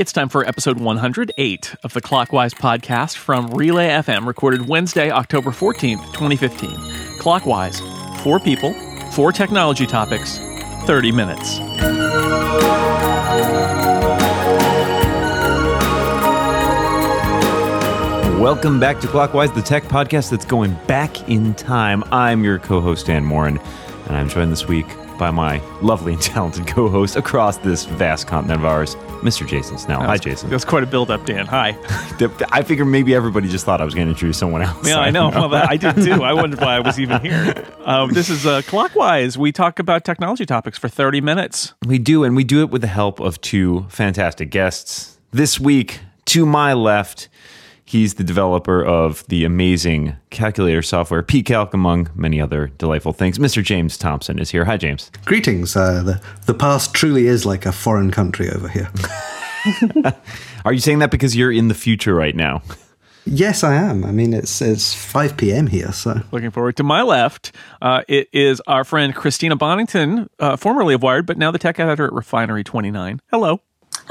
It's time for episode 108 of the Clockwise podcast from Relay FM, recorded Wednesday, October 14th, 2015. Clockwise, four people, four technology topics, 30 minutes. Welcome back to Clockwise, the tech podcast that's going back in time. I'm your co host, Dan Moren, and I'm joined this week by my lovely and talented co host across this vast continent of ours, Mr. Jason Snell. Hi, Jason. That's quite a build up, Dan. Hi. I figured maybe everybody just thought I was going to introduce someone else. Yeah, I know. Well, I did too. I wondered why I was even here. Um, this is uh, Clockwise. We talk about technology topics for 30 minutes. We do, and we do it with the help of two fantastic guests. This week, to my left, He's the developer of the amazing calculator software, PCalc, among many other delightful things. Mr. James Thomson is here. Hi, James. Greetings. Uh, the, the past truly is like a foreign country over here. Are you saying that because you're in the future right now? Yes, I am. I mean, it's it's 5 p.m. here, so. Looking forward. To my left, uh, it is our friend Christina Bonnington, uh, formerly of Wired, but now the tech editor at Refinery 29. Hello.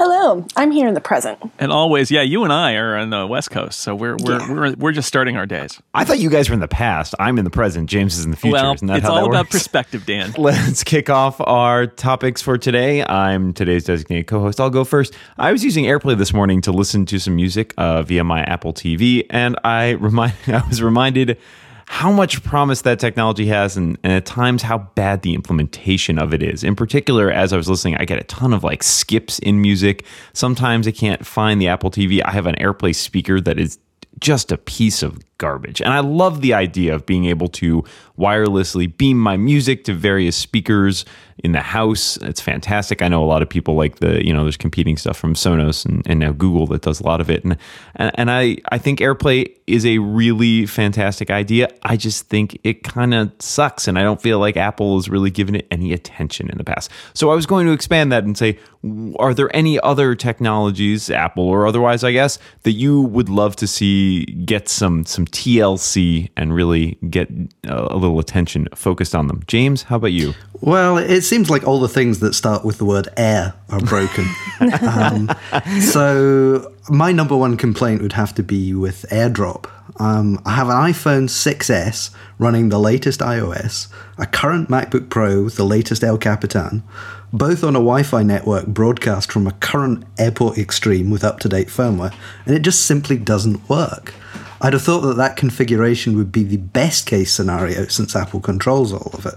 Hello, I'm here in the present. And always, yeah, you and I are on the West Coast, so we're we're yeah. we're, we're just starting our days. I thought you guys were in the past. I'm in the present. James is in the future. Well, it's all about perspective, Dan. Let's kick off our topics for today. I'm today's designated co-host. I'll go first. I was using AirPlay this morning to listen to some music uh, via my Apple TV, and I remind I was reminded how much promise that technology has and, and, at times how bad the implementation of it is. In particular, as I was listening, I get a ton of like skips in music. Sometimes I can't find the Apple TV. I have an AirPlay speaker that is just a piece of garbage. And I love the idea of being able to wirelessly beam my music to various speakers in the house. It's fantastic. I know a lot of people like the, you know, there's competing stuff from Sonos and, and now Google that does a lot of it. And, and, and I, I think AirPlay is a really fantastic idea. I just think it kind of sucks. And I don't feel like Apple has really given it any attention in the past. So I was going to expand that and say, are there any other technologies, Apple or otherwise, I guess, that you would love to see get some, some TLC and really get a little attention focused on them. James, how about you? Well, it seems like all the things that start with the word air are broken. um, so, my number one complaint would have to be with AirDrop. Um, I have an iPhone 6S running the latest iOS, a current MacBook Pro with the latest El Capitan, both on a Wi Fi network broadcast from a current Airport Extreme with up to date firmware, and it just simply doesn't work. I'd have thought that that configuration would be the best case scenario since Apple controls all of it.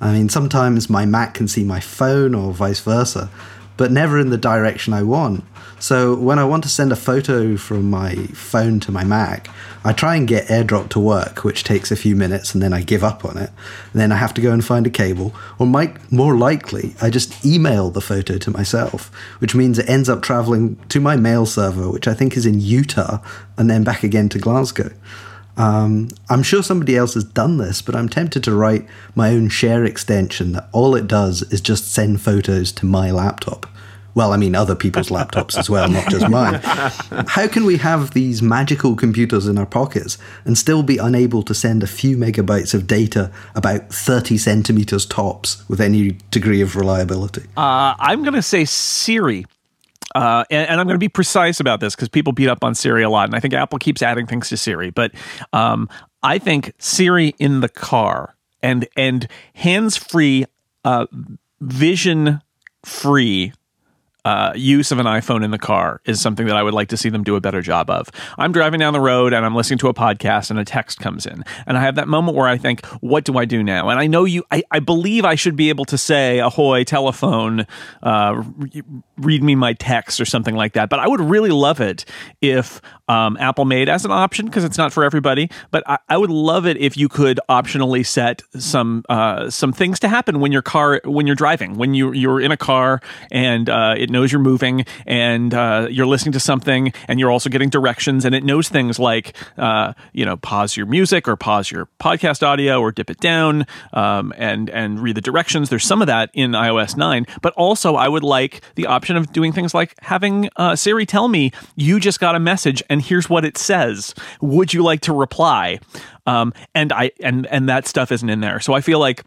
I mean, sometimes my Mac can see my phone or vice versa, but never in the direction I want. So when I want to send a photo from my phone to my Mac, I try and get AirDrop to work, which takes a few minutes, and then I give up on it. And then I have to go and find a cable, or might, more likely, I just email the photo to myself, which means it ends up traveling to my mail server, which I think is in Utah, and then back again to Glasgow. Um, I'm sure somebody else has done this, but I'm tempted to write my own share extension that all it does is just send photos to my laptop. Well, I mean, other people's laptops as well, not just mine. How can we have these magical computers in our pockets and still be unable to send a few megabytes of data about 30 centimeters tops with any degree of reliability? Uh, I'm going to say Siri. Uh, and, and, I'm going to be precise about this because people beat up on Siri a lot, and I think Apple keeps adding things to Siri. But um, I think Siri in the car and and hands free, uh, vision free uh, use of an iPhone in the car is something that I would like to see them do a better job of. I'm driving down the road and I'm listening to a podcast and a text comes in. And I have that moment where I think, what do I do now? And I know you, I, I believe I should be able to say, ahoy, telephone, uh, read me my text or something like that. But I would really love it if um, Apple made as an option because it's not for everybody. But I, I, would love it if you could optionally set some uh, some things to happen when your car when you're driving when you you're in a car and uh, it knows you're moving and uh, you're listening to something and you're also getting directions and it knows things like uh, you know pause your music or pause your podcast audio or dip it down um, and and read the directions. There's some of that in iOS 9, but also I would like the option of doing things like having uh, Siri tell me you just got a message and here's what it says. Would you like to reply? Um, and I and and that stuff isn't in there. So I feel like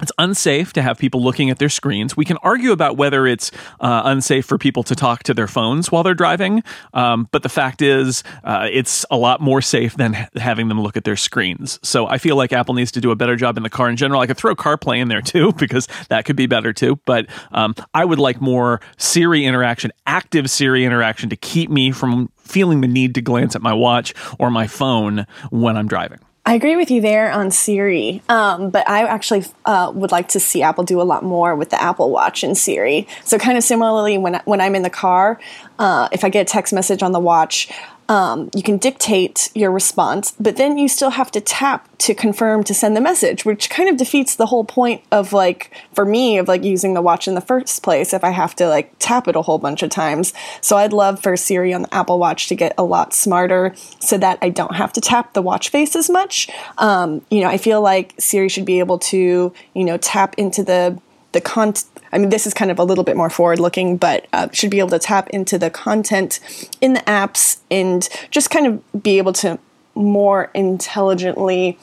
it's unsafe to have people looking at their screens. We can argue about whether it's uh, unsafe for people to talk to their phones while they're driving, um, but the fact is, uh, it's a lot more safe than ha- having them look at their screens. So I feel like Apple needs to do a better job in the car in general. I could throw CarPlay in there too because that could be better too. But um, I would like more Siri interaction, active Siri interaction, to keep me from feeling the need to glance at my watch or my phone when I'm driving. I agree with you there on Siri, um, but I actually uh, would like to see Apple do a lot more with the Apple Watch and Siri. So, kind of similarly, when when I'm in the car, uh, if I get a text message on the watch, um, you can dictate your response, but then you still have to tap to confirm to send the message, which kind of defeats the whole point of like, for me, of like using the watch in the first place if I have to like tap it a whole bunch of times. So I'd love for Siri on the Apple Watch to get a lot smarter so that I don't have to tap the watch face as much. Um, you know, I feel like Siri should be able to, you know, tap into the the content. I mean, this is kind of a little bit more forward looking, but uh, should be able to tap into the content in the apps and just kind of be able to more intelligently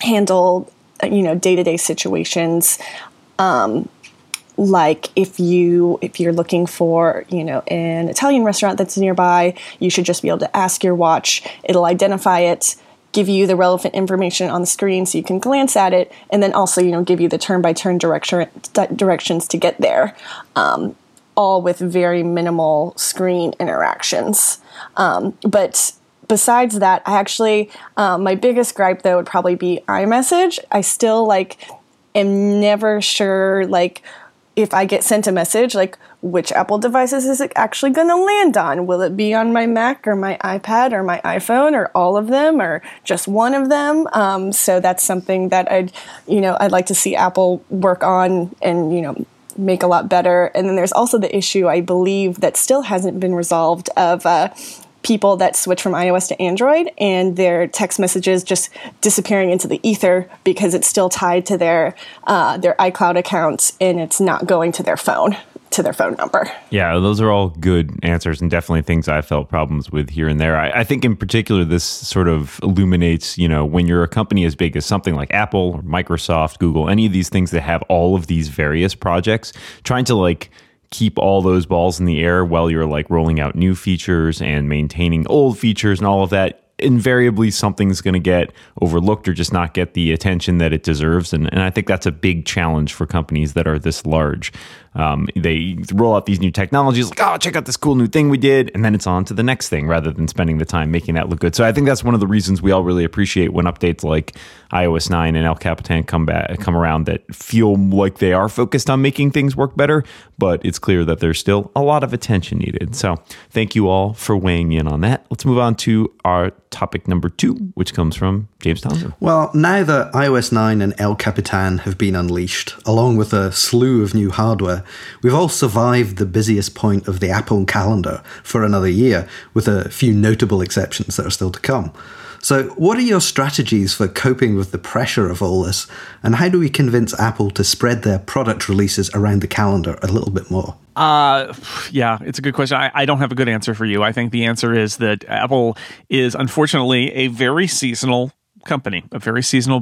handle, you know, day to day situations. Um, like if you if you're looking for you know an Italian restaurant that's nearby, you should just be able to ask your watch. It'll identify it give you the relevant information on the screen so you can glance at it and then also you know give you the turn by turn direction directions to get there um, all with very minimal screen interactions. Um, but besides that i actually um, my biggest gripe though would probably be iMessage. I still like am never sure like if I get sent a message, like which Apple devices is it actually going to land on? Will it be on my Mac or my iPad or my iPhone or all of them or just one of them? Um, so that's something that I'd, you know, I'd like to see Apple work on and, you know, make a lot better. And then there's also the issue, I believe, that still hasn't been resolved of, uh, people that switch from iOS to Android and their text messages just disappearing into the ether because it's still tied to their uh, their iCloud accounts and it's not going to their phone to their phone number. Yeah, those are all good answers and definitely things I felt problems with here and there. I, I, think in particular this sort of illuminates, you know, when you're a company as big as something like Apple or Microsoft, Google, any of these things that have all of these various projects, trying to like keep all those balls in the air while you're like rolling out new features and maintaining old features and all of that invariably something's going to get overlooked or just not get the attention that it deserves. And, and I think that's a big challenge for companies that are this large. Um, they roll out these new technologies, like, oh, check out this cool new thing we did, and then it's on to the next thing rather than spending the time making that look good. So I think that's one of the reasons we all really appreciate when updates like iOS 9 and El Capitan come back, come around that feel like they are focused on making things work better, but it's clear that there's still a lot of attention needed. So thank you all for weighing in on that. Let's move on to our topic number two, which comes from James Thomson. Well, now that iOS 9 and El Capitan have been unleashed, along with a slew of new hardware, we've all survived the busiest point of the Apple calendar for another year, with a few notable exceptions that are still to come. So, what are your strategies for coping with the pressure of all this? And how do we convince Apple to spread their product releases around the calendar a little bit more? Uh, yeah, it's a good question. I, I don't have a good answer for you. I think the answer is that Apple is unfortunately a very seasonal company, a very seasonal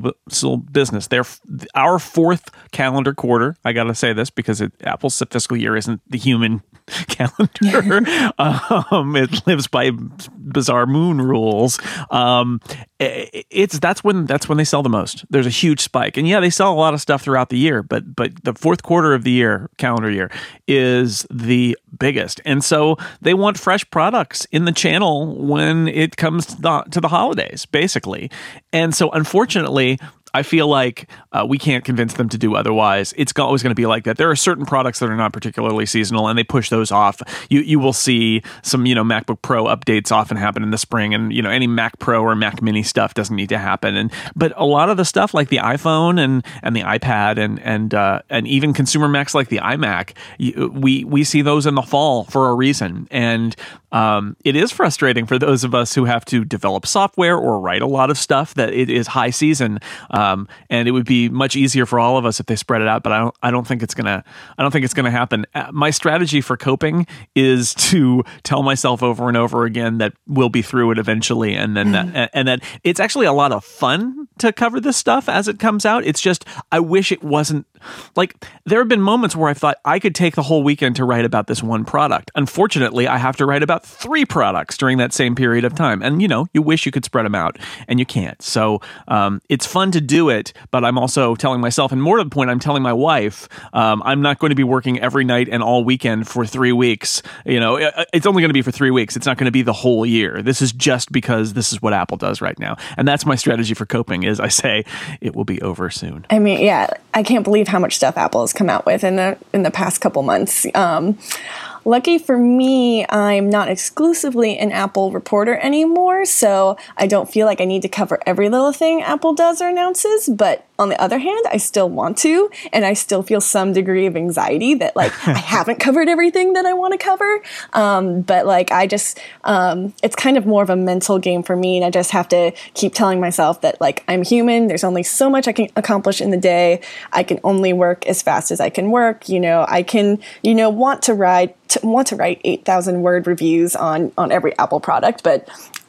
business. They're our fourth calendar quarter. I got to say this because it, Apple's fiscal year isn't the human calendar. um, it lives by bizarre moon rules. Um, it's that's when that's when they sell the most. There's a huge spike, and yeah, they sell a lot of stuff throughout the year, but but the fourth quarter of the year, calendar year, is the biggest, and so they want fresh products in the channel when it comes to the, to the holidays, basically. And so, unfortunately, I feel like uh, we can't convince them to do otherwise. It's always going to be like that. There are certain products that are not particularly seasonal, and they push those off. You you will see some you know MacBook Pro updates often happen in the spring, and you know any Mac Pro or Mac Mini stuff doesn't need to happen. And but a lot of the stuff like the iPhone and and the iPad and and uh, and even consumer Macs like the iMac, we we see those in the fall for a reason. And um, it is frustrating for those of us who have to develop software or write a lot of stuff that it is high season. Uh, um, and it would be much easier for all of us if they spread it out. But I don't I don't think it's gonna I don't think it's gonna happen. Uh, my strategy for coping is to tell myself over and over again that we'll be through it eventually, and then that, and that it's actually a lot of fun to cover this stuff as it comes out. It's just I wish it wasn't like there have been moments where I thought I could take the whole weekend to write about this one product. Unfortunately, I have to write about three products during that same period of time, and you know you wish you could spread them out, and you can't. So um, it's fun to do it, but I'm also telling myself, and more to the point, I'm telling my wife, um, I'm not going to be working every night and all weekend for three weeks. You know, it's only going to be for three weeks. It's not going to be the whole year. This is just because this is what Apple does right now, and that's my strategy for coping. Is I say it will be over soon. I mean, yeah, I can't believe how much stuff Apple has come out with in the in the past couple months. Um, Lucky for me, I'm not exclusively an Apple reporter anymore, so I don't feel like I need to cover every little thing Apple does or announces. But on the other hand, I still want to, and I still feel some degree of anxiety that like I haven't covered everything that I want to cover. Um, but like I just, um, it's kind of more of a mental game for me, and I just have to keep telling myself that like I'm human. There's only so much I can accomplish in the day. I can only work as fast as I can work. You know, I can, you know, want to ride to want to write 8,000 word reviews on on every Apple product, but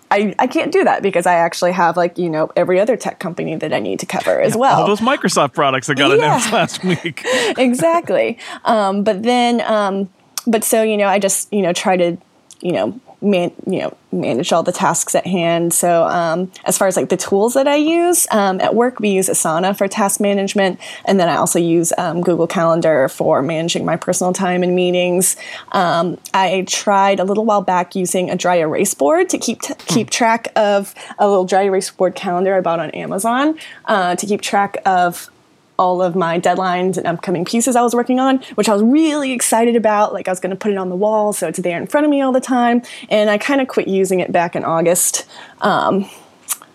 I, I can't do that because I actually have like you know every other tech company that I need to cover as well. All those Microsoft products that got yeah. announced last week. exactly. Um, but then, um, but so you know, I just you know try to you know man, you know manage all the tasks at hand. So um, as far as like the tools that I use um, at work, we use Asana for task management, and then I also use um, Google Calendar for managing my personal time and meetings. Um, I tried a little while back using a dry erase board to keep t- keep track of a little dry erase board calendar I bought on Amazon uh, to keep track of all of my deadlines and upcoming pieces I was working on, which I was really excited about. Like I was going to put it on the wall, so it's there in front of me all the time. And I kind of quit using it back in August. Um,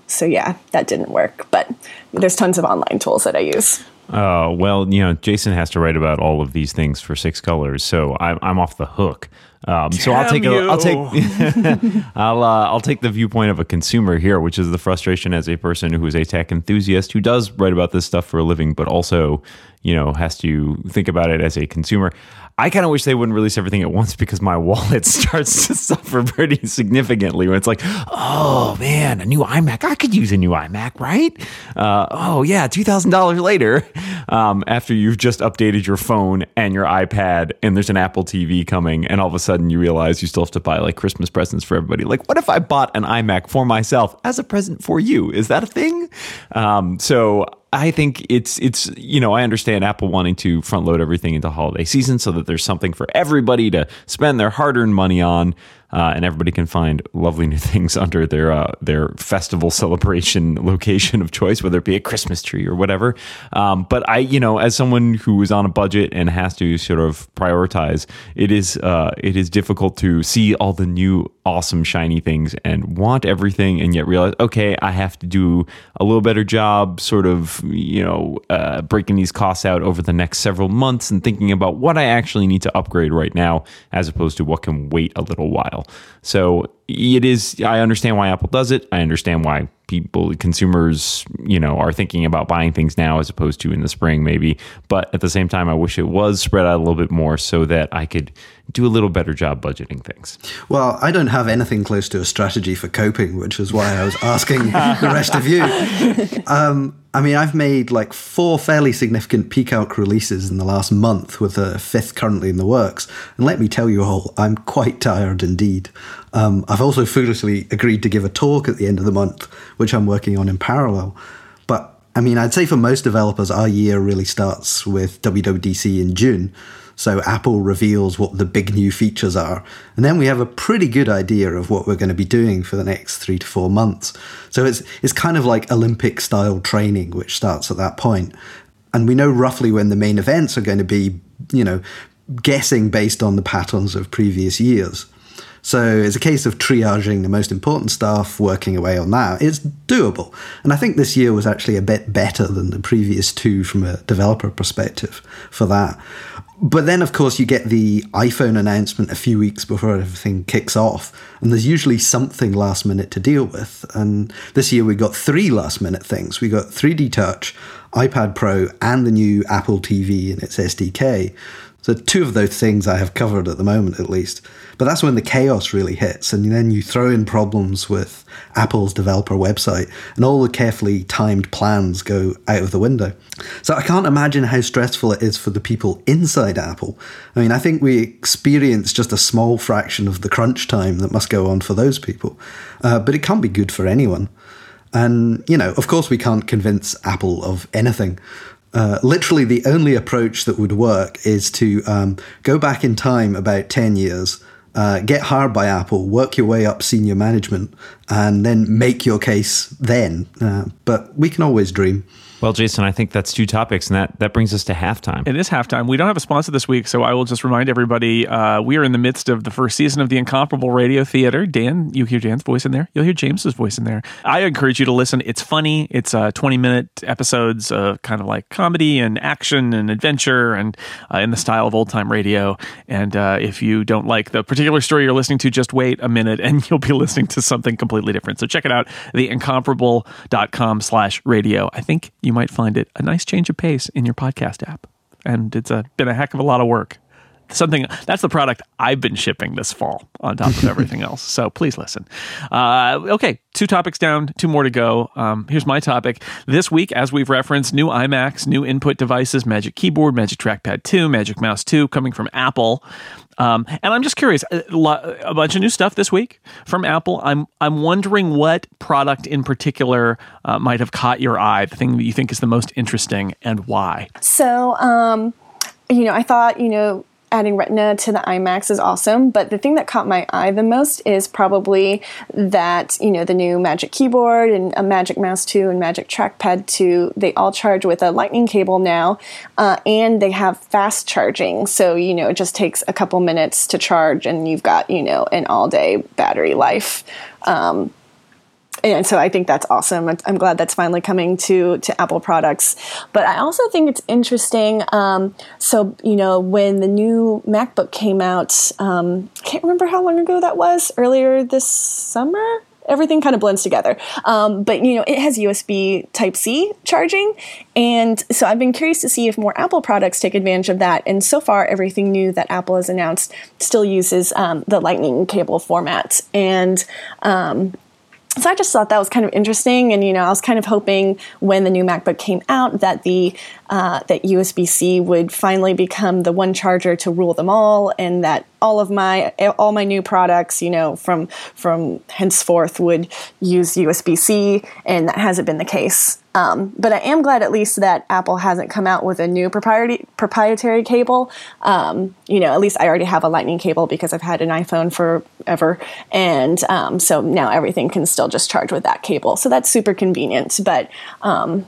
so yeah, that didn't work. But there's tons of online tools that I use. Uh, well, you know, Jason has to write about all of these things for Six Colors, so I'm, I'm off the hook. Um, so I'll take a, I'll take I'll uh, I'll take the viewpoint of a consumer here, which is the frustration as a person who is a tech enthusiast who does write about this stuff for a living, but also you know has to think about it as a consumer. I kind of wish they wouldn't release everything at once because my wallet starts to suffer pretty significantly when it's like, oh man, a new iMac. I could use a new iMac, right? Uh, oh yeah, two thousand dollars later, um, after you've just updated your phone and your iPad, and there's an Apple TV coming, and all of a sudden you realize you still have to buy like Christmas presents for everybody. Like, what if I bought an iMac for myself as a present for you? Is that a thing? Um, so I think it's it's you know I understand Apple wanting to front load everything into holiday season so that there's something for everybody to spend their hard earned money on uh, and everybody can find lovely new things under their uh, their festival celebration location of choice, whether it be a Christmas tree or whatever. Um, but I, you know, as someone who is on a budget and has to sort of prioritize, it is uh, it is difficult to see all the new awesome shiny things and want everything, and yet realize, okay, I have to do a little better job, sort of, you know, uh, breaking these costs out over the next several months and thinking about what I actually need to upgrade right now, as opposed to what can wait a little while. So it is, I understand why Apple does it. I understand why people, consumers, you know, are thinking about buying things now as opposed to in the spring, maybe. But at the same time, I wish it was spread out a little bit more so that I could do a little better job budgeting things. Well, I don't have anything close to a strategy for coping, which is why I was asking the rest of you. Um, I mean, I've made like four fairly significant PCalc releases in the last month, with a fifth currently in the works. And let me tell you all, I'm quite tired indeed. Um, I've also foolishly agreed to give a talk at the end of the month, which I'm working on in parallel. But I mean, I'd say for most developers, our year really starts with WWDC in June. So Apple reveals what the big new features are. And then we have a pretty good idea of what we're going to be doing for the next three to four months. So it's, it's kind of like Olympic style training, which starts at that point. And we know roughly when the main events are going to be, you know, guessing based on the patterns of previous years. So it's a case of triaging the most important stuff, working away on that. It's doable. And I think this year was actually a bit better than the previous two from a developer perspective for that. But then, of course, you get the iPhone announcement a few weeks before everything kicks off, and there's usually something last minute to deal with. And this year we got three last minute things. We got 3D Touch, iPad Pro, and the new Apple TV and its SDK. So, two of those things I have covered at the moment, at least. But that's when the chaos really hits. And then you throw in problems with Apple's developer website, and all the carefully timed plans go out of the window. So, I can't imagine how stressful it is for the people inside Apple. I mean, I think we experience just a small fraction of the crunch time that must go on for those people. Uh, but it can't be good for anyone. And, you know, of course, we can't convince Apple of anything. Uh, literally, the only approach that would work is to um, go back in time about 10 years, uh, get hired by Apple, work your way up senior management, and then make your case then. Uh, but we can always dream. Well, Jason, I think that's two topics, and that, that brings us to halftime. It is halftime. We don't have a sponsor this week, so I will just remind everybody uh, we are in the midst of the first season of the Incomparable Radio Theater. Dan, you hear Dan's voice in there. You'll hear James's voice in there. I encourage you to listen. It's funny. It's uh, 20 minute episodes, uh, kind of like comedy and action and adventure and uh, in the style of old time radio. And uh, if you don't like the particular story you're listening to, just wait a minute and you'll be listening to something completely different. So check it out, theincomparable.com slash radio. I think you might find it a nice change of pace in your podcast app. And it's a, been a heck of a lot of work. Something that's the product I've been shipping this fall on top of everything else. So please listen. Uh, okay, two topics down, two more to go. Um, here's my topic. This week, as we've referenced, new iMacs, new input devices, Magic Keyboard, Magic Trackpad 2, Magic Mouse 2 coming from Apple. Um, and I'm just curious, a, a, bunch of new stuff this week from Apple. I'm I'm wondering what product in particular uh, might have caught your eye, the thing that you think is the most interesting, and why. So, um, you know, I thought, you know, adding Retina to the iMacs is awesome, but the thing that caught my eye the most is probably that, you know, the new Magic Keyboard and a Magic Mouse 2 and Magic Trackpad 2, they all charge with a lightning cable now, uh, and they have fast charging. So, you know, it just takes a couple minutes to charge and you've got, you know, an all day battery life. Um, and so I think that's awesome. I'm glad that's finally coming to to Apple products. But I also think it's interesting. Um, so you know, when the new MacBook came out, um, I can't remember how long ago that was. Earlier this summer. Everything kind of blends together, um, but you know it has USB Type C charging, and so I've been curious to see if more Apple products take advantage of that. And so far, everything new that Apple has announced still uses um, the Lightning cable format, and um, so I just thought that was kind of interesting, and you know, I was kind of hoping when the new MacBook came out that the uh, that USB C would finally become the one charger to rule them all, and that all of my all my new products, you know, from from henceforth would use USB C, and that hasn't been the case. Um, but I am glad at least that Apple hasn't come out with a new proprietary proprietary cable. Um, you know, at least I already have a Lightning cable because I've had an iPhone forever, and um, so now everything can still just charge with that cable. So that's super convenient. But um,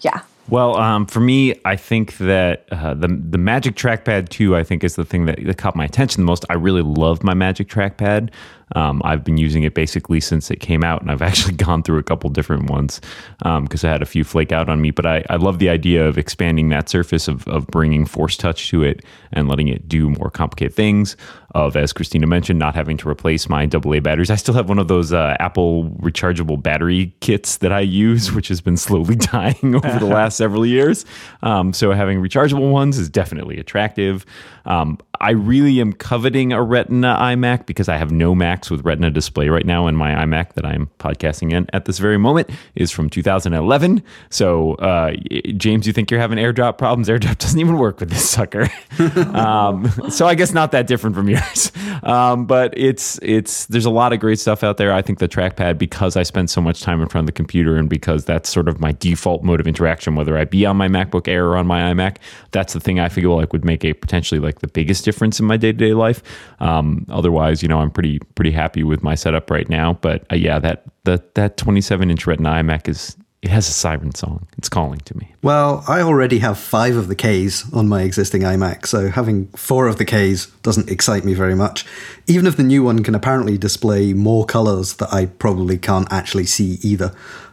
yeah, well, um, for me, I think that uh, the the Magic Trackpad 2, I think, is the thing that, that caught my attention the most. I really love my Magic Trackpad. Um, I've been using it basically since it came out, and I've actually gone through a couple different ones because um, I had a few flake out on me. But I, I love the idea of expanding that surface of, of bringing Force Touch to it and letting it do more complicated things. Of, as Christina mentioned, not having to replace my AA batteries. I still have one of those uh, Apple rechargeable battery kits that I use, which has been slowly dying over the last several years. Um, so having rechargeable ones is definitely attractive. Um, I really am coveting a Retina iMac because I have no Macs with Retina display right now, and my iMac that I'm podcasting in at this very moment is from 2011. So, uh, James, you think you're having AirDrop problems? AirDrop doesn't even work with this sucker. um, so I guess not that different from yours. Um, but it's it's there's a lot of great stuff out there. I think the trackpad because I spend so much time in front of the computer and because that's sort of my default mode of interaction, whether I be on my MacBook Air or on my iMac, that's the thing I feel like would make a potentially like the biggest difference in my day to day life. Um, otherwise, you know, I'm pretty pretty happy with my setup right now. But uh, yeah, that that that 27 inch Retina iMac is It has a siren song. It's calling to me. Well, I already have five of the Ks on my existing iMac, so having four of the Ks doesn't excite me very much. Even if the new one can apparently display more colors that I probably can't actually see either.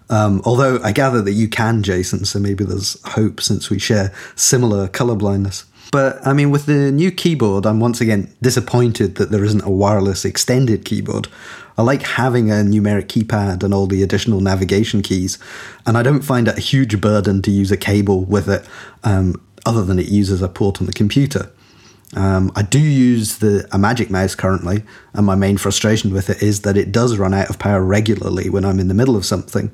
Um, although I gather that you can, Jason, so maybe there's hope since we share similar color blindness. But I mean, with the new keyboard, I'm once again disappointed that there isn't a wireless extended keyboard. I like having a numeric keypad and all the additional navigation keys, and I don't find it a huge burden to use a cable with it, um, other than it uses a port on the computer. Um, I do use the a Magic Mouse currently, and my main frustration with it is that it does run out of power regularly when I'm in the middle of something,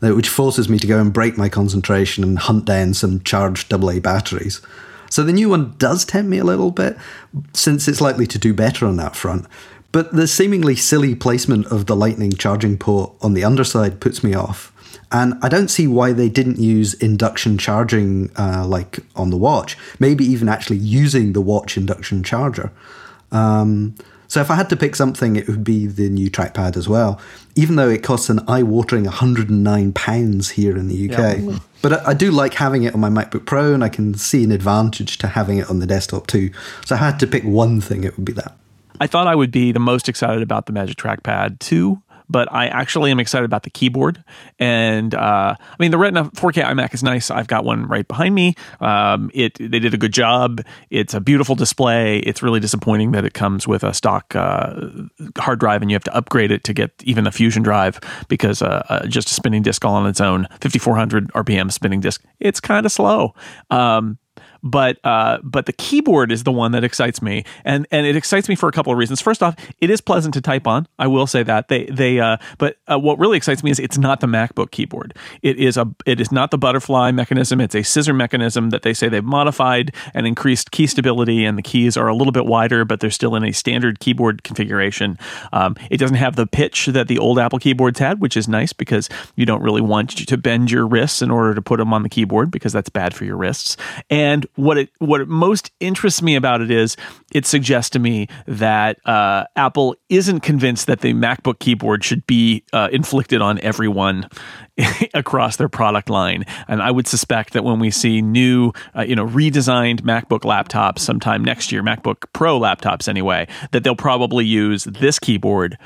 which forces me to go and break my concentration and hunt down some charged AA batteries. So the new one does tempt me a little bit, since it's likely to do better on that front. But the seemingly silly placement of the Lightning charging port on the underside puts me off. And I don't see why they didn't use induction charging uh, like on the watch, maybe even actually using the watch induction charger. Um, so if I had to pick something, it would be the new trackpad as well, even though it costs an eye watering £109 here in the UK. Yeah. But I, I, do like having it on my MacBook Pro, and I can see an advantage to having it on the desktop too. So if I had to pick one thing, it would be that. I thought I would be the most excited about the Magic Trackpad 2 but I actually am excited about the keyboard. And uh, I mean, the Retina 4K iMac is nice. I've got one right behind me. Um, it they did a good job. It's a beautiful display. It's really disappointing that it comes with a stock uh, hard drive and you have to upgrade it to get even a Fusion drive because uh, uh just a spinning disk all on its own, 5400 RPM spinning disk, it's kind of slow. Um, but uh, but the keyboard is the one that excites me, and and it excites me for a couple of reasons. First off, it is pleasant to type on. I will say that they they uh, but uh, what really excites me is it's not the MacBook keyboard. It is a it is not the butterfly mechanism. It's a scissor mechanism that they say they've modified and increased key stability, and the keys are a little bit wider, but they're still in a standard keyboard configuration. Um, it doesn't have the pitch that the old Apple keyboards had, which is nice because you don't really want to bend your wrists in order to put them on the keyboard because that's bad for your wrists. And what it what most interests me about it is it suggests to me that uh, Apple isn't convinced that the MacBook keyboard should be uh, inflicted on everyone across their product line. And I would suspect that when we see new, uh, you know, redesigned MacBook laptops sometime next year, MacBook Pro laptops anyway, that they'll probably use this keyboard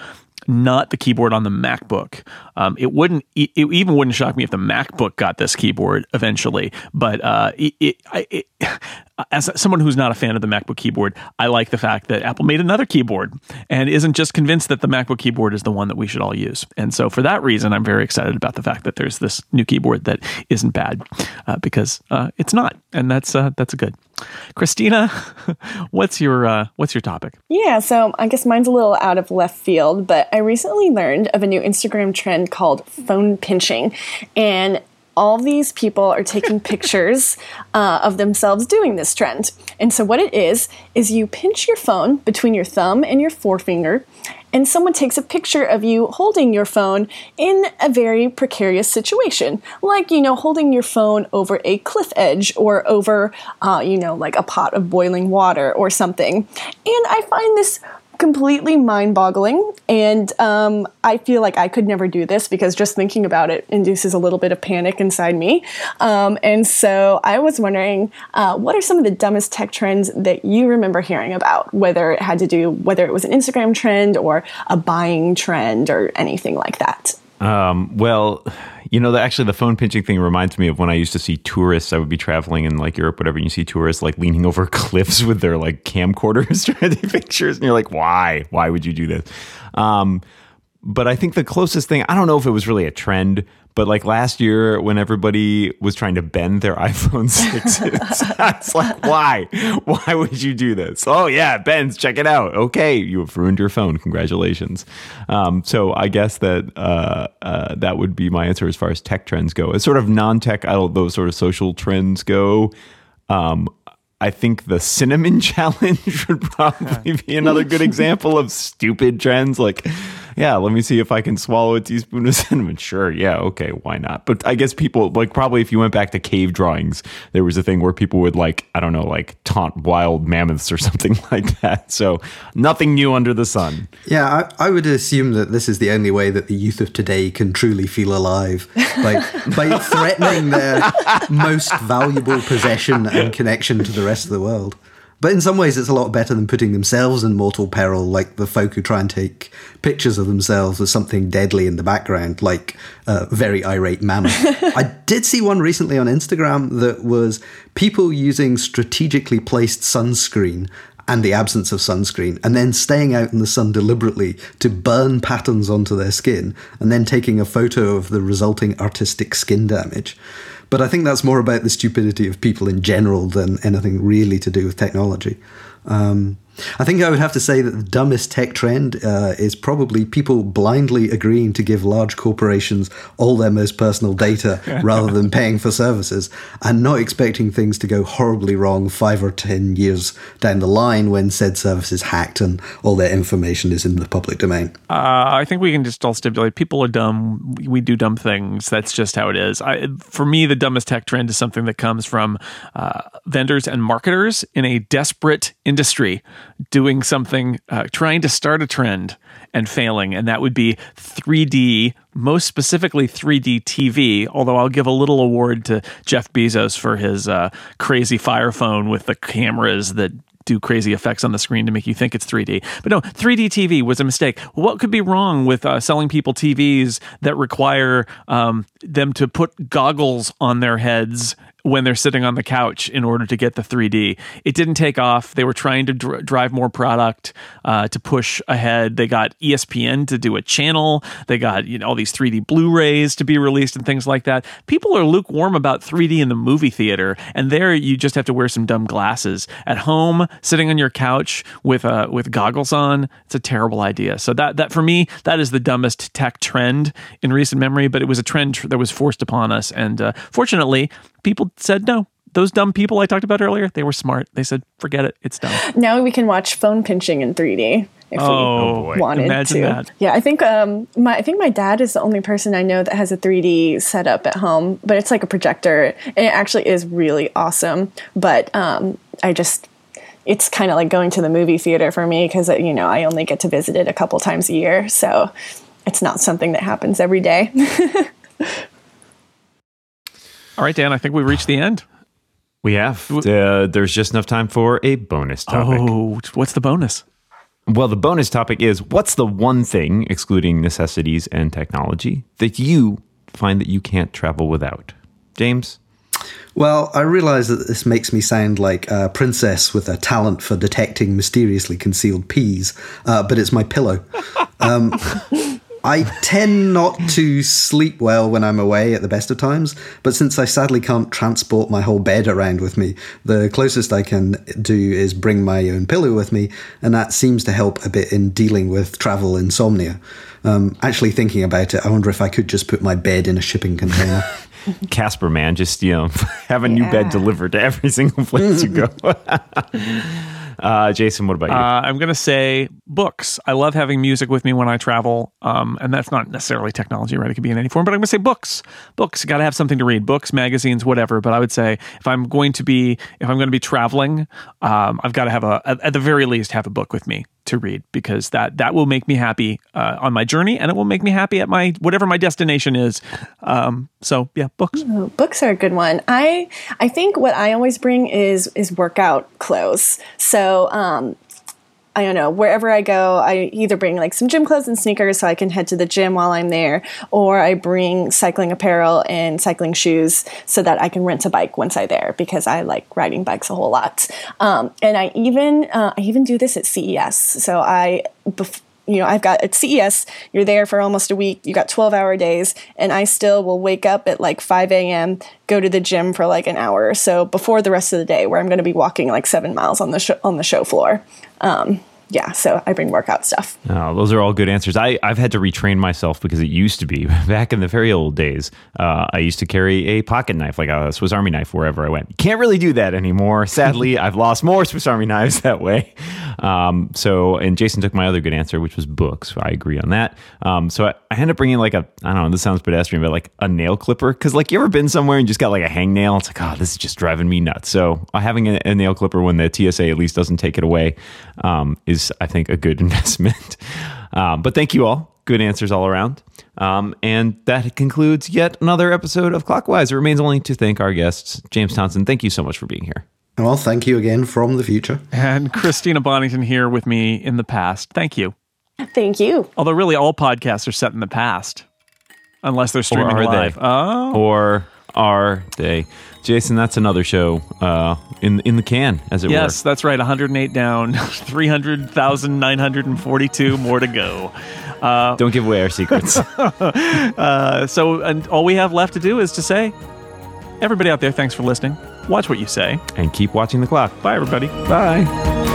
not the keyboard on the MacBook. Um, it wouldn't. It, even wouldn't shock me if the MacBook got this keyboard eventually. But uh, it, it, as someone who's not a fan of the MacBook keyboard, I like the fact that Apple made another keyboard and isn't just convinced that the MacBook keyboard is the one that we should all use. And so, for that reason, I'm very excited about the fact that there's this new keyboard that isn't bad uh, because uh, it's not, and that's uh, that's good. Christina, what's your uh, what's your topic? Yeah, so I guess mine's a little out of left field, but I recently learned of a new Instagram trend called phone pinching, and all these people are taking pictures uh, of themselves doing this trend. And so, what it is, is you pinch your phone between your thumb and your forefinger, and someone takes a picture of you holding your phone in a very precarious situation, like, you know, holding your phone over a cliff edge or over, uh, you know, like a pot of boiling water or something. And I find this completely mind boggling. And um, I feel like I could never do this because just thinking about it induces a little bit of panic inside me. Um, and so I was wondering uh, what are some of the dumbest tech trends that you remember hearing about, whether it had to do, whether it was an Instagram trend or a buying trend or anything like that? Um, well, you know, the, actually, the phone pinching thing reminds me of when I used to see tourists. I would be traveling in like Europe, whatever, and you see tourists like leaning over cliffs with their like camcorders trying to take pictures, and you're like, why? Why would you do this? Um, but I think the closest thing, I don't know if it was really a trend, but like last year, when everybody was trying to bend their iPhone 6s, it's like, why? Why would you do this? Oh, yeah, bends, check it out. Okay, you have ruined your phone. Congratulations. Um, so I guess that uh, uh, that would be my answer as far as tech trends go. As sort of non tech, those sort of social trends go, um, I think the cinnamon challenge would probably be another good example of stupid trends. Like, yeah, let me see if I can swallow a teaspoon of cinnamon. Sure, yeah, okay, why not? But I guess people like probably if you went back to cave drawings, there was a thing where people would like I don't know, like taunt wild mammoths or something like that. So nothing new under the sun. Yeah, I, I would assume that this is the only way that the youth of today can truly feel alive by by threatening their most valuable possession and connection to the rest of the world. But in some ways, it's a lot better than putting themselves in mortal peril, like the folk who try and take pictures of themselves with something deadly in the background, like a very irate mammoth. I did see one recently on Instagram that was people using strategically placed sunscreen and the absence of sunscreen, and then staying out in the sun deliberately to burn patterns onto their skin, and then taking a photo of the resulting artistic skin damage. But I think that's more about the stupidity of people in general than anything really to do with technology. Um, I think I would have to say that the dumbest tech trend uh, is probably people blindly agreeing to give large corporations all their most personal data rather than paying for services and not expecting things to go horribly wrong five or ten years down the line when said service is hacked and all their information is in the public domain. Uh, I think we can just all stipulate people are dumb. We do dumb things. That's just how it is. I, for me, the dumbest tech trend is something that comes from uh, vendors and marketers in a desperate industry doing something, uh, trying to start a trend and failing, and that would be 3D, most specifically 3D TV. Although I'll give a little award to Jeff Bezos for his uh, crazy Fire phone with the cameras that do crazy effects on the screen to make you think it's 3D. But no, 3D TV was a mistake. What could be wrong with uh, selling people TVs that require um, them to put goggles on their heads when they're sitting on the couch in order to get the 3D. It didn't take off. They were trying to dr- drive more product uh, to push ahead. They got ESPN to do a channel. They got you know all these 3D Blu-rays to be released and things like that. People are lukewarm about 3D in the movie theater, and there you just have to wear some dumb glasses. At home, sitting on your couch with uh, with goggles on, it's a terrible idea. So that that for me, that is the dumbest tech trend in recent memory. But it was a trend that was forced upon us, and uh, fortunately, people said no. Those dumb people I talked about earlier, they were smart. They said, "Forget it, it's dumb." Now we can watch phone pinching in 3D if Oh, we wanted imagine to. that. Yeah, I think um, my I think my dad is the only person I know that has a 3D setup at home, but it's like a projector, and it actually is really awesome. But um, I just it's kind of like going to the movie theater for me because you know I only get to visit it a couple times a year, so it's not something that happens every day. All right, Dan, I think we reached the end. We have. Uh, there's just enough time for a bonus topic. Oh, what's the bonus? Well, the bonus topic is what's the one thing, excluding necessities and technology, that you find that you can't travel without? James? Well, I realize that this makes me sound like a princess with a talent for detecting mysteriously concealed peas, uh, but it's my pillow. Um, I tend not to sleep well when I'm away at the best of times, but since I sadly can't transport my whole bed around with me, the closest I can do is bring my own pillow with me, and that seems to help a bit in dealing with travel insomnia. Um, actually, thinking about it, I wonder if I could just put my bed in a shipping container. Casper, man, just, you know, have a new bed delivered to every single place you go. uh, Jason, what about you? Uh, I'm going to say books. I love having music with me when I travel, um, and that's not necessarily technology, right? It could be in any form, but I'm going to say books. Books. Got to have something to read. Books, magazines, whatever. But I would say if I'm going to be if I'm going to be traveling, um, I've got to have a at, at the very least have a book with me to read because that that will make me happy uh, on my journey, and it will make me happy at my whatever my destination is. Um, so yeah, books. Books are a good one. I I think what I always bring is is workout clothes. So um, I don't know wherever I go, I either bring like some gym clothes and sneakers so I can head to the gym while I'm there, or I bring cycling apparel and cycling shoes so that I can rent a bike once I'm there because I like riding bikes a whole lot. Um, and I even uh, I even do this at CES. So I. Bef- you know, I've got at CES, you're there for almost a week, you got 12 hour days, and I still will wake up at like 5 a.m., go to the gym for like an hour or so before the rest of the day, where I'm going to be walking like seven miles on the, sh- on the show floor. Um, yeah, so I bring workout stuff. Oh, those are all good answers. I, I've had to retrain myself because it used to be back in the very old days. Uh, I used to carry a pocket knife, like a Swiss Army knife, wherever I went. Can't really do that anymore. Sadly, I've lost more Swiss Army knives that way. Um, so, and Jason took my other good answer, which was books. I agree on that. Um, so I, I up bringing like a, I don't know, this sounds pedestrian, but like a nail clipper. Cause like you ever been somewhere and just got like a hangnail? It's like, oh, this is just driving me nuts. So uh, having a, a nail clipper when the TSA at least doesn't take it away um, is, I think, a good investment. Um, but thank you all. Good answers all around. Um, and that concludes yet another episode of Clockwise. It remains only to thank our guests. James Townsend, thank you so much for being here. Well, thank you again from the future. And Christina Bonnington here with me in the past. Thank you. Thank you. Although, really, all podcasts are set in the past, unless they're streaming are live. they? Oh, Or are they? Jason, that's another show uh, in in the can, as it were. yes, that's right. 108 down, 300,942 more to go. were. Don't give away our secrets. Uh, so, and all we have left to do is to say, everybody out there, thanks for listening. Watch what you say. and keep watching the clock. Bye, everybody. Bye.